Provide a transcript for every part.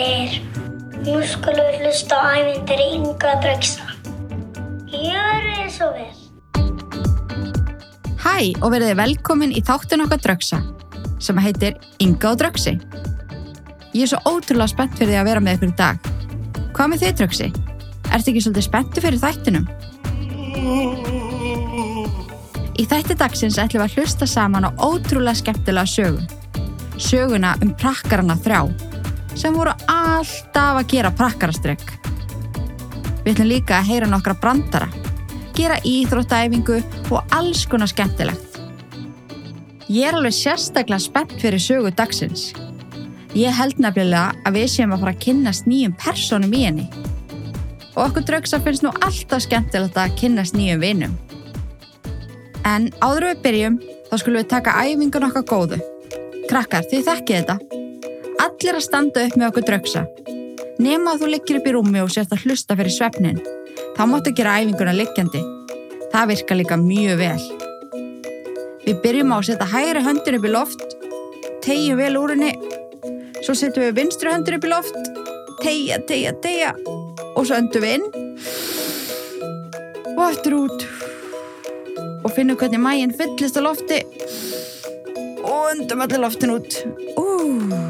Sælir, nú skulum við hlusta á ævindir Inga Dröggsa. Gjörið þið svo vel. Hæ og verðið velkomin í þáttin okkar Dröggsa sem heitir Inga og Dröggsi. Ég er svo ótrúlega spennt fyrir því að vera með ykkur í dag. Hvað með þið Dröggsi? Ertu ekki svolítið spenntu fyrir þættinum? Í þætti dagsins ætlum við að hlusta saman á ótrúlega skemmtilega sögu. Söguna um prakkarana þrjá sem voru alltaf að gera prakkarastrygg. Við ætlum líka að heyra nokkra brandara, gera íþróttæfingu og alls konar skemmtilegt. Ég er alveg sérstaklega spennt fyrir sögu dagsins. Ég held nefnilega að við séum að fara að kynnast nýjum personum í henni. Og okkur draugsa finnst nú alltaf skemmtilegt að kynnast nýjum vinum. En áður við byrjum, þá skulum við taka æfingun okkar góðu. Krakkar, þið þekkið þetta. Allir að standa upp með okkur draugsa. Nema að þú liggir upp í rúmi og sérst að hlusta fyrir svefnin. Þá máttu gera æfinguna liggjandi. Það virkar líka mjög vel. Við byrjum á að setja hægri höndin upp í loft, tegjum vel úr henni, svo setjum við vinstri höndin upp í loft, tegja, tegja, tegja og svo öndum við inn og aftur út og finnum hvernig mæginn fyllist á lofti og öndum allir loftin út. Ú.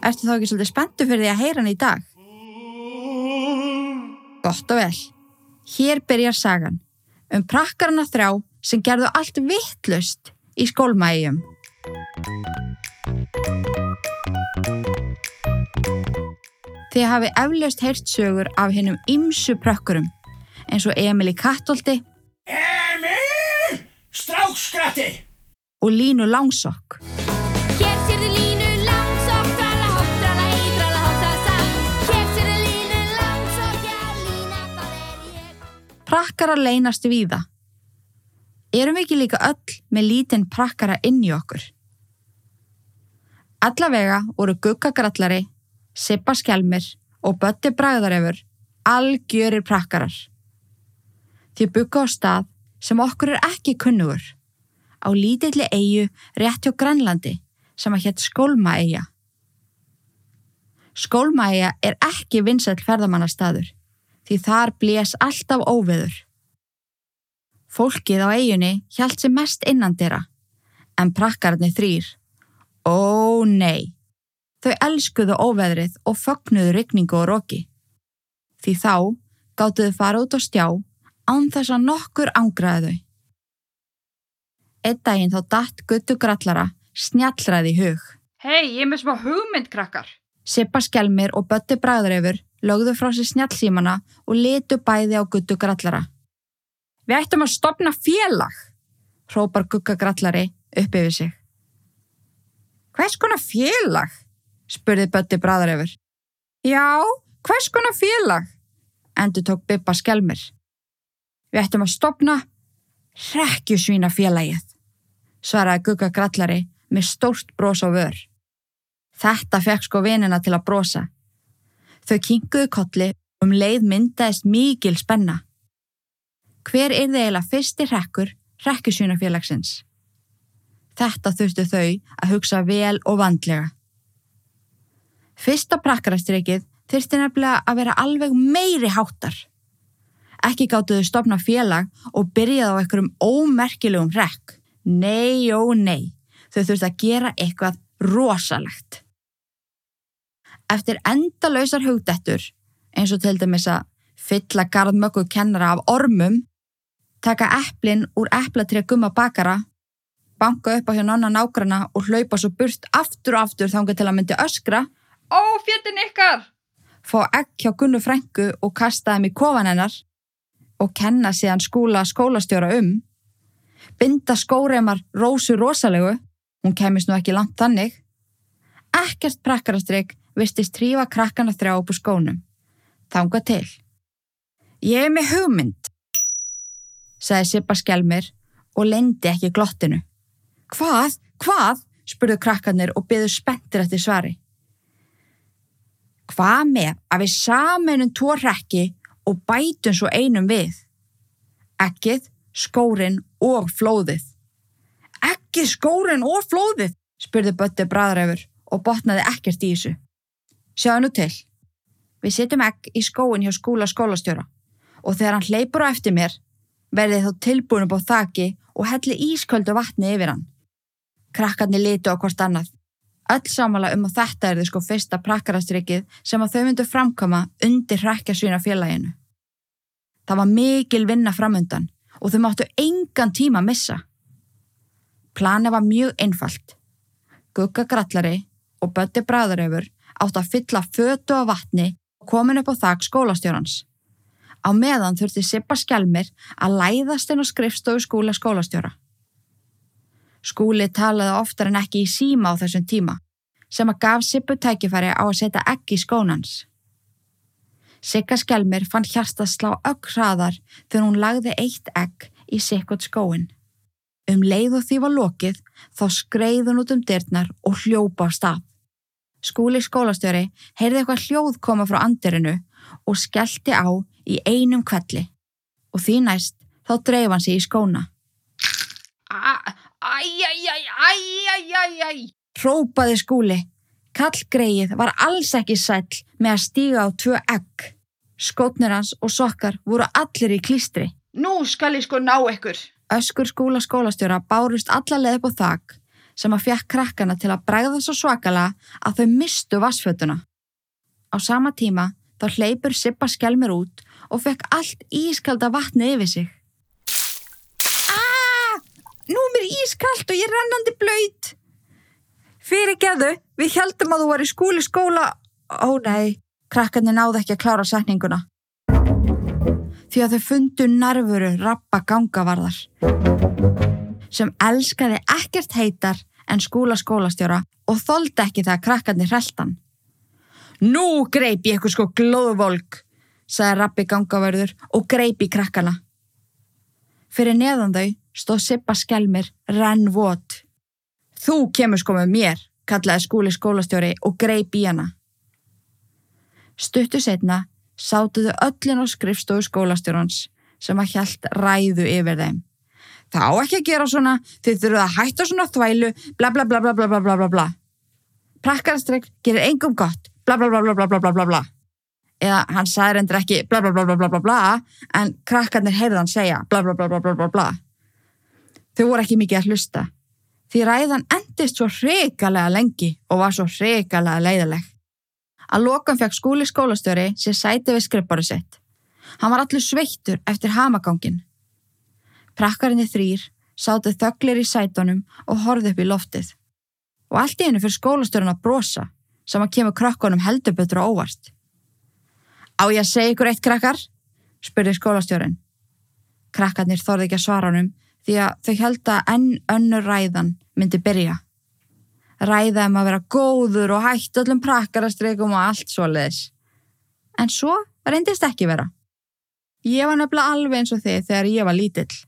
Ertu þá ekki svolítið spenntu fyrir því að heyra hana í dag? Gott og vel. Hér byrjar sagan um prakkarana þrjá sem gerðu allt vittlust í skólmægjum. Þið hafi eflaust heyrt sögur af hinnum ymsu prökkurum eins og Emil í Kattolti Emil! Strákskratti! og Línu Langsokk. Prakkara leynast víða. Erum við ekki líka öll með lítinn prakkara inn í okkur? Allavega voru guggagrallari, Sippa Skjelmir og Bötti Bragðarefur algjörir prakkarar. Því bugga á stað sem okkur er ekki kunnugur á lítilli eigu rétt hjá Grænlandi sem að hétt Skólmaeyja. Skólmaeyja er ekki vinsæll ferðamannastaður því þar blés alltaf óveður. Fólkið á eiginni hjælt sem mest innandira, en prakkararnir þrýr. Ó nei, þau elskuðu óveðrið og fögnuðu rigningu og roki. Því þá gáttuðu fara út á stjá án þess að nokkur ángraði þau. Einn daginn þá datt guttu grallara snjallræði hug. Hei, ég með smá hugmynd, krakkar. Sippa Skjelmir og Bötti Bragðarefur lögðu frá sér snjallsímana og litu bæði á guttu grallara. Við ættum að stopna félag. Hrópar gugga grallari upp yfir sig. Hvers konar félag? Spurði Bötti Bragðarefur. Já, hvers konar félag? Endur tók Bibba Skjelmir. Við ættum að stopna Rekkjusvína félagið, svaraði gugga grallari með stórt bros á vör. Þetta fekk sko vinina til að brosa. Þau kinguðu kolli og um leið myndaðist mikil spenna. Hver er þið eiginlega fyrsti rekkur rekkjusvínafélagsins? Þetta þurftu þau að hugsa vel og vandlega. Fyrsta prakkarastrykið þurfti nefnilega að vera alveg meiri háttar. Ekki gáttuðu stopna félag og byrjaði á einhverjum ómerkilegum rekk. Nei, ó nei, þau þurfti að gera eitthvað rosalegt. Eftir endalausar hugdettur, eins og til dæmis að fylla garðmökku kennara af ormum, taka eplin úr eplatrið gumma bakara, banka upp á hjá nonna nágrana og hlaupa svo burt aftur og aftur þangað til að myndi öskra, Ó, fjötin ykkar! fá egg hjá Gunnu frængu og kasta þeim í kofan hennar og kenna síðan skúla skólastjóra um, binda skóreimar Rósu rosalegu, hún kemist nú ekki langt þannig, Ekkert prakkarastrygg vistist trífa krakkana þrjá upp úr skónum. Þanga til. Ég er með hugmynd, sagði Sippa skelmir og lendi ekki glottinu. Hvað? Hvað? spurðu krakkarnir og byðu spenntir eftir svari. Hvað með að við saminum tvo rekki og bætum svo einum við? Ekkið, skórin og flóðið. Ekkið, skórin og flóðið, spurði Bötti bræðræfur og botnaði ekkert í þessu. Sjáðu nú til. Við setjum ekk í skóin hjá skúla skólastjóra og þegar hann hleypur á eftir mér verði þá tilbúin upp á þaki og helli ísköldu vatni yfir hann. Krakkarnir litu á hvort annað. Öll samanlega um að þetta er þið sko fyrsta prakkarastrykið sem að þau myndu framkama undir hrekkja svína félaginu. Það var mikil vinna framundan og þau máttu engan tíma að missa. Planið var mjög einfalt. Gugga grallari og Bötti bræðaröfur átt að fylla fötu á vatni og komin upp á þak skólastjórans. Á meðan þurfti Sippa Skjálmir að læðast inn á skrifstofu skúla skólastjóra. Skúli talaði oftar en ekki í síma á þessum tíma sem að gaf Sippu tækifæri á að setja egg í skónans. Sigga Skjálmir fann hjarta slá ögg hraðar þegar hún lagði eitt egg í sikkot skóin. Um leið og því var lokið þá skreið hún út um dyrnar og hljópa á stað. Skúli skólastjóri heyrði eitthvað hljóð koma frá andirinu og skellti á í einum kvelli og því næst þá dreif hann sig í skóna. Æjæjæjæjæjæjæj. Hrópaði skúli. Kallgreið var alls ekki sæll með að stíga á tvö egg. Skotnir hans og sokkar voru allir í klístri. Nú skal ég sko ná ykkur. Öskur skúla skólastjóra bárust alla leið upp á þak sem að fjekk krakkana til að bregða svo svakala að þau mistu vassfötuna. Á sama tíma þá hleypur Sippa skelmir út og fekk allt ískalda vatni yfir sig. Aaa! Nú mér ískalt og ég er rennandi blöyt. Fyrir geðu, við heldum að þú var í skúli skóla... Ó nei, krakkarnir náðu ekki að klára setninguna. Því að þau fundu nervuru rappa gangavarðar sem elskaði ekkert heitar en skúla skólastjóra og þoldi ekki þegar krakkarnir hreltan. Nú greip ég eitthvað sko glóðvolk, sagði rappi gangavörður og greip í krakkana. Fyrir neðan þau stóð Sippa skelmir renn vot. Þú kemur sko með mér, kallaði skúli skólastjóri og greip í hana. Stuttu setna sátuðu öllin á skrifstofu skólastjórans sem að hjælt ræðu yfir þeim. Það á ekki að gera svona, þið þurfuð að hætta svona þvælu, bla bla bla bla bla bla bla bla bla. Prakkarastregg gerir engum gott, bla bla bla bla bla bla bla bla bla. Eða hann sagði reyndir ekki bla bla bla bla bla bla bla, en krakkarnir heyrði hann segja bla bla bla bla bla bla bla. Þau voru ekki mikið að hlusta. Því ræðan endist svo hrikalega lengi og var svo hrikalega leiðileg. Að lokum fekk skúli skólastjóri sér sæti við skrippáru sitt. Hann var allur sveittur eftir hamagangin. Prakkarinni þrýr sátu þöglir í sætunum og horfði upp í loftið. Og allt í hennu fyrir skólastjórun að brosa sem að kemur krakkonum heldur betur á óvart. Á ég að segja ykkur eitt krakkar? spurði skólastjórun. Krakkarnir þorði ekki að svara honum því að þau held að enn önnur ræðan myndi byrja. Ræða um að vera góður og hætt öllum prakkarastreikum og allt svoleiðis. En svo reyndist ekki vera. Ég var nefnilega alveg eins og þið þegar ég var lítill.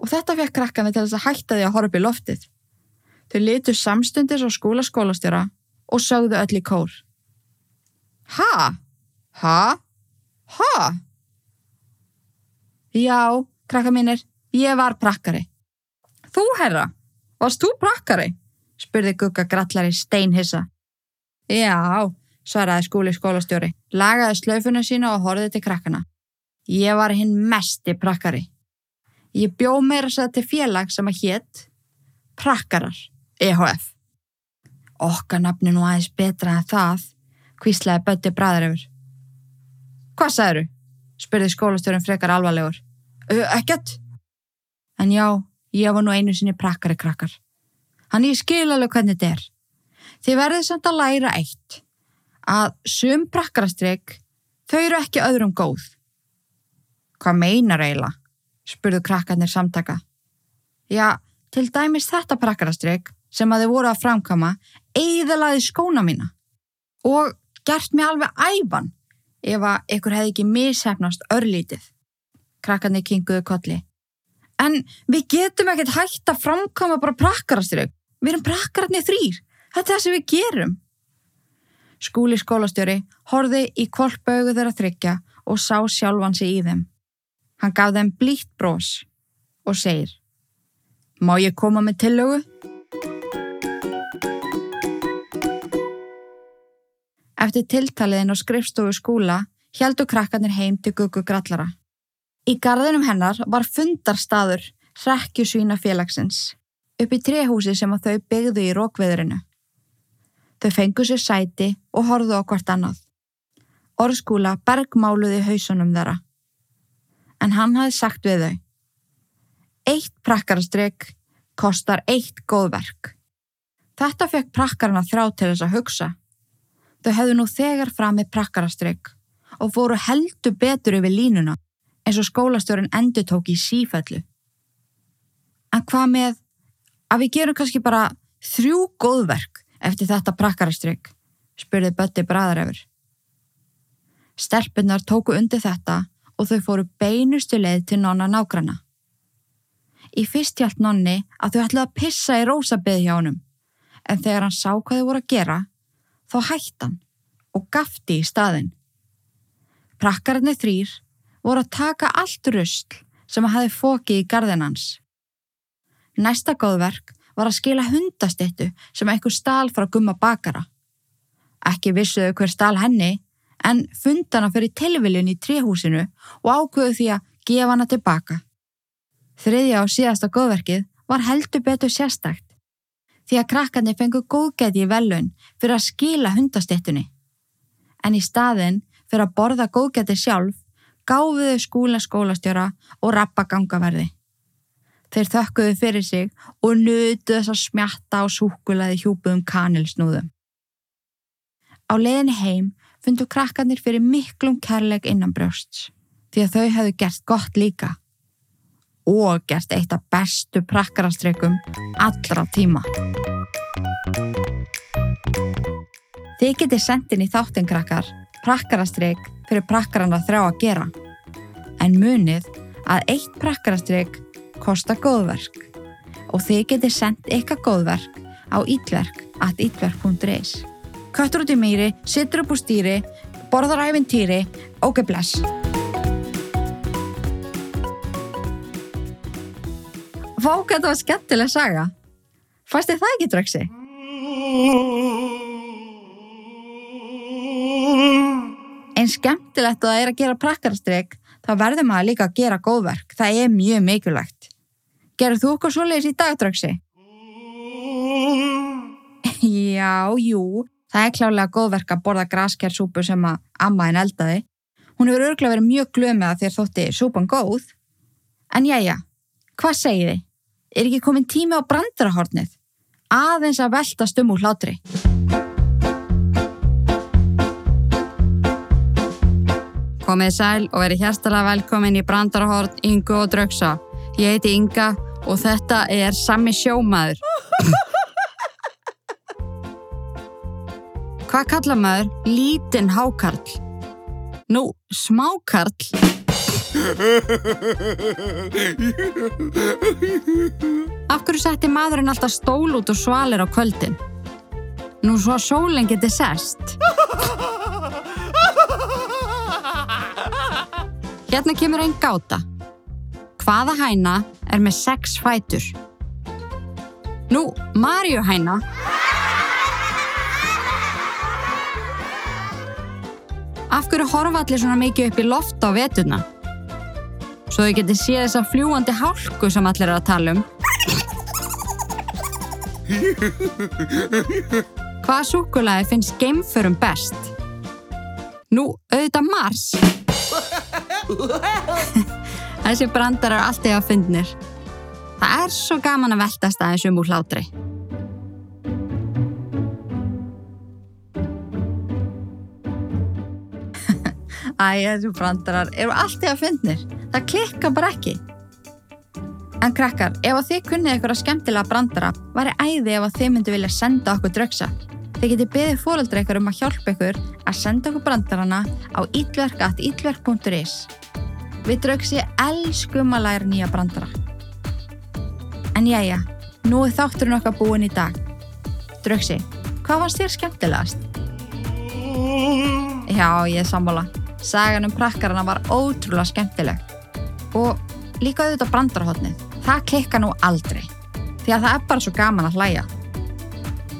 Og þetta fekk krakkana til þess að hætta því að horfa upp í loftið. Þau litu samstundis á skóla skólastjóra og sögðu öll í kór. Ha? Ha? Ha? Já, krakka mínir, ég var prakkari. Þú, herra, varst þú prakkari? spurði Gugga grallari steinhissa. Já, svaraði skúli skólastjóri, lagaði slaufuna sína og horfði til krakkana. Ég var hinn mesti prakkari. Ég bjó meira sæði til félag sem að hétt Prakkarar, EHF. Okkar nafni nú aðeins betra en það, kvíslaði Bötti bræður yfir. Hvað sagður? spurði skólastjórin frekar alvarlegur. "Ö, Ekkert. En já, ég var nú einu sinni prakkari krakkar. Hann ég skil alveg hvernig þetta er. Þið verðið samt að læra eitt. Að sum prakkarastrygg, þau eru ekki öðrum góð. Hvað meinar eiginlega? Spurðu krakkarnir samtaka. Já, til dæmis þetta prakkarastrygg sem að þið voru að framkama eðalaði skóna mína og gert mig alveg ævan ef að ykkur hefði ekki mishefnast örlítið. Krakkarnir kinguðu kolli. En við getum ekkert hægt að framkama bara prakkarastrygg. Við erum prakkararnir þrýr. Þetta er það sem við gerum. Skúli skólastjóri horði í kvolpaugu þeirra þryggja og sá sjálfan sig í þeim. Hann gaf þeim blítt brós og segir Má ég koma með tillögu? Eftir tiltaliðin og skrifstofu skúla heldu krakkarnir heim til Guggu Grallara. Í garðinum hennar var fundarstaður hrekkjusvína félagsins upp í trehúsi sem að þau byggðu í rókveðurinu. Þau fengu sér sæti og horfðu á hvort annað. Orðskúla bergmáluði hausunum þeirra. En hann hafði sagt við þau. Eitt prakkarastrygg kostar eitt góðverk. Þetta fekk prakkarana þrá til þess að hugsa. Þau hefðu nú þegar fram með prakkarastrygg og fóru heldur betur yfir línuna eins og skólastjórin endur tók í sífellu. En hvað með að við gerum kannski bara þrjú góðverk eftir þetta prakkarastrygg, spurði Bötti bræðarefur. Stelpunnar tóku undir þetta og þau fóru beinustu leið til nonna nágrana. Í fyrst hjælt nonni að þau ætlaði að pissa í rósabið hjá honum, en þegar hann sá hvað þau voru að gera, þá hætti hann og gafti í staðinn. Prakkararnir þrýr voru að taka allt rusl sem að hafi fókið í garðin hans. Næsta góðverk var að skila hundastittu sem einhver stál frá gumma bakara. Ekki vissuðu hver stál henni, en fundana fyrir tilviljun í tréhúsinu og ákveðu því að gefa hana tilbaka. Þriðja og síðasta góðverkið var heldur betur sérstakt, því að krakkarnir fengu góðgæti í velun fyrir að skila hundastittunni. En í staðin fyrir að borða góðgæti sjálf, gáfuðu skúla skólastjóra og rappa gangaverði. Þeir þökkuðu fyrir sig og nutu þess að smjatta á súkulaði hjúpuðum kanilsnúðum. Á leiðinni heim fundu krakkarnir fyrir miklum kærleik innan brjósts því að þau hefðu gert gott líka og gert eitt af bestu prakkarastreikum allra tíma. Þið getið sendin í þáttinn krakkar prakkarastreik fyrir prakkarana þrá að gera. En munið að eitt prakkarastreik kosta góðverk. Og þið getið sendt ykkar góðverk á ítverk at ítverk.is Köttur út í mýri, sittur upp úr stýri, borðar æfintýri, ok bless. Fák, þetta var skemmtileg saga. Fannst þið það ekki, Dröksi? En skemmtilegt að það er að gera prakkarastrygg, þá verður maður líka að gera góðverk. Það er mjög mikilvægt. Gerðu þú okkur svoleiðis í dag, Dröksi? Já, jú. Það er klálega góðverk að borða graskjærsúpu sem að amma en eldaði. Hún hefur örgulega verið mjög glöð með að þér þótti súpan góð. En jæja, hvað segið þið? Er ekki komin tími á brandarahornið? Aðeins að veltast um úr hlátri. Komið sæl og verið hérstalega velkomin í Brandarahorn Ingu og Draugsa. Ég heiti Inga og þetta er Sammi Sjómaður. Hvað kalla maður lítinn hákarl? Nú, smákarl. Af hverju setti maðurinn alltaf stól út og svalir á kvöldin? Nú svo að sólinn geti sest. Hérna kemur einn gáta. Hvaða hæna er með sex fætur? Nú, Marju hæna. Af hverju horfa allir svona mikið upp í loft á vetuna? Svo þau geti séð þessa fljúandi hálku sem allir er að tala um. Hvaða súkulaði finnst geimförum best? Nú, auðvitað Mars. Þessi brandar eru alltaf að fyndnir. Það er svo gaman að veltast aðeins um úr hlátri. Æ, þessu brandarar eru alltaf að fyndnir. Það klikka bara ekki. En krakkar, ef að þið kunnið ykkur að skemmtilega brandara, væri æði ef að þið myndu vilja senda okkur draugsa. Þið getið beðið fóreldra ykkur um að hjálpa ykkur að senda okkur brandarana á illverk.illverk.is. Við draugsi elskum að læra nýja brandara. En jæja, nú er þátturinn okkar búin í dag. Draugsi, hvað fannst þér skemmtilegast? Já, ég er sammála. Sagan um prakkarana var ótrúlega skemmtileg. Og líka auðvitað brandarhotnið. Það klikka nú aldrei. Því að það er bara svo gaman að hlæja.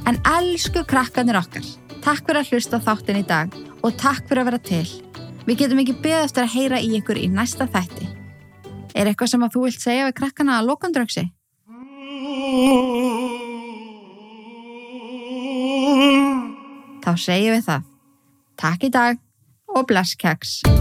En elsku krakkanir okkar. Takk fyrir að hlusta þáttin í dag og takk fyrir að vera til. Við getum ekki eftir að heyra í ykkur í næsta þætti. Er eitthvað sem að þú vilt segja við krakkana að lokandraugsi? Þá segjum við það. Takk í dag og bless keks.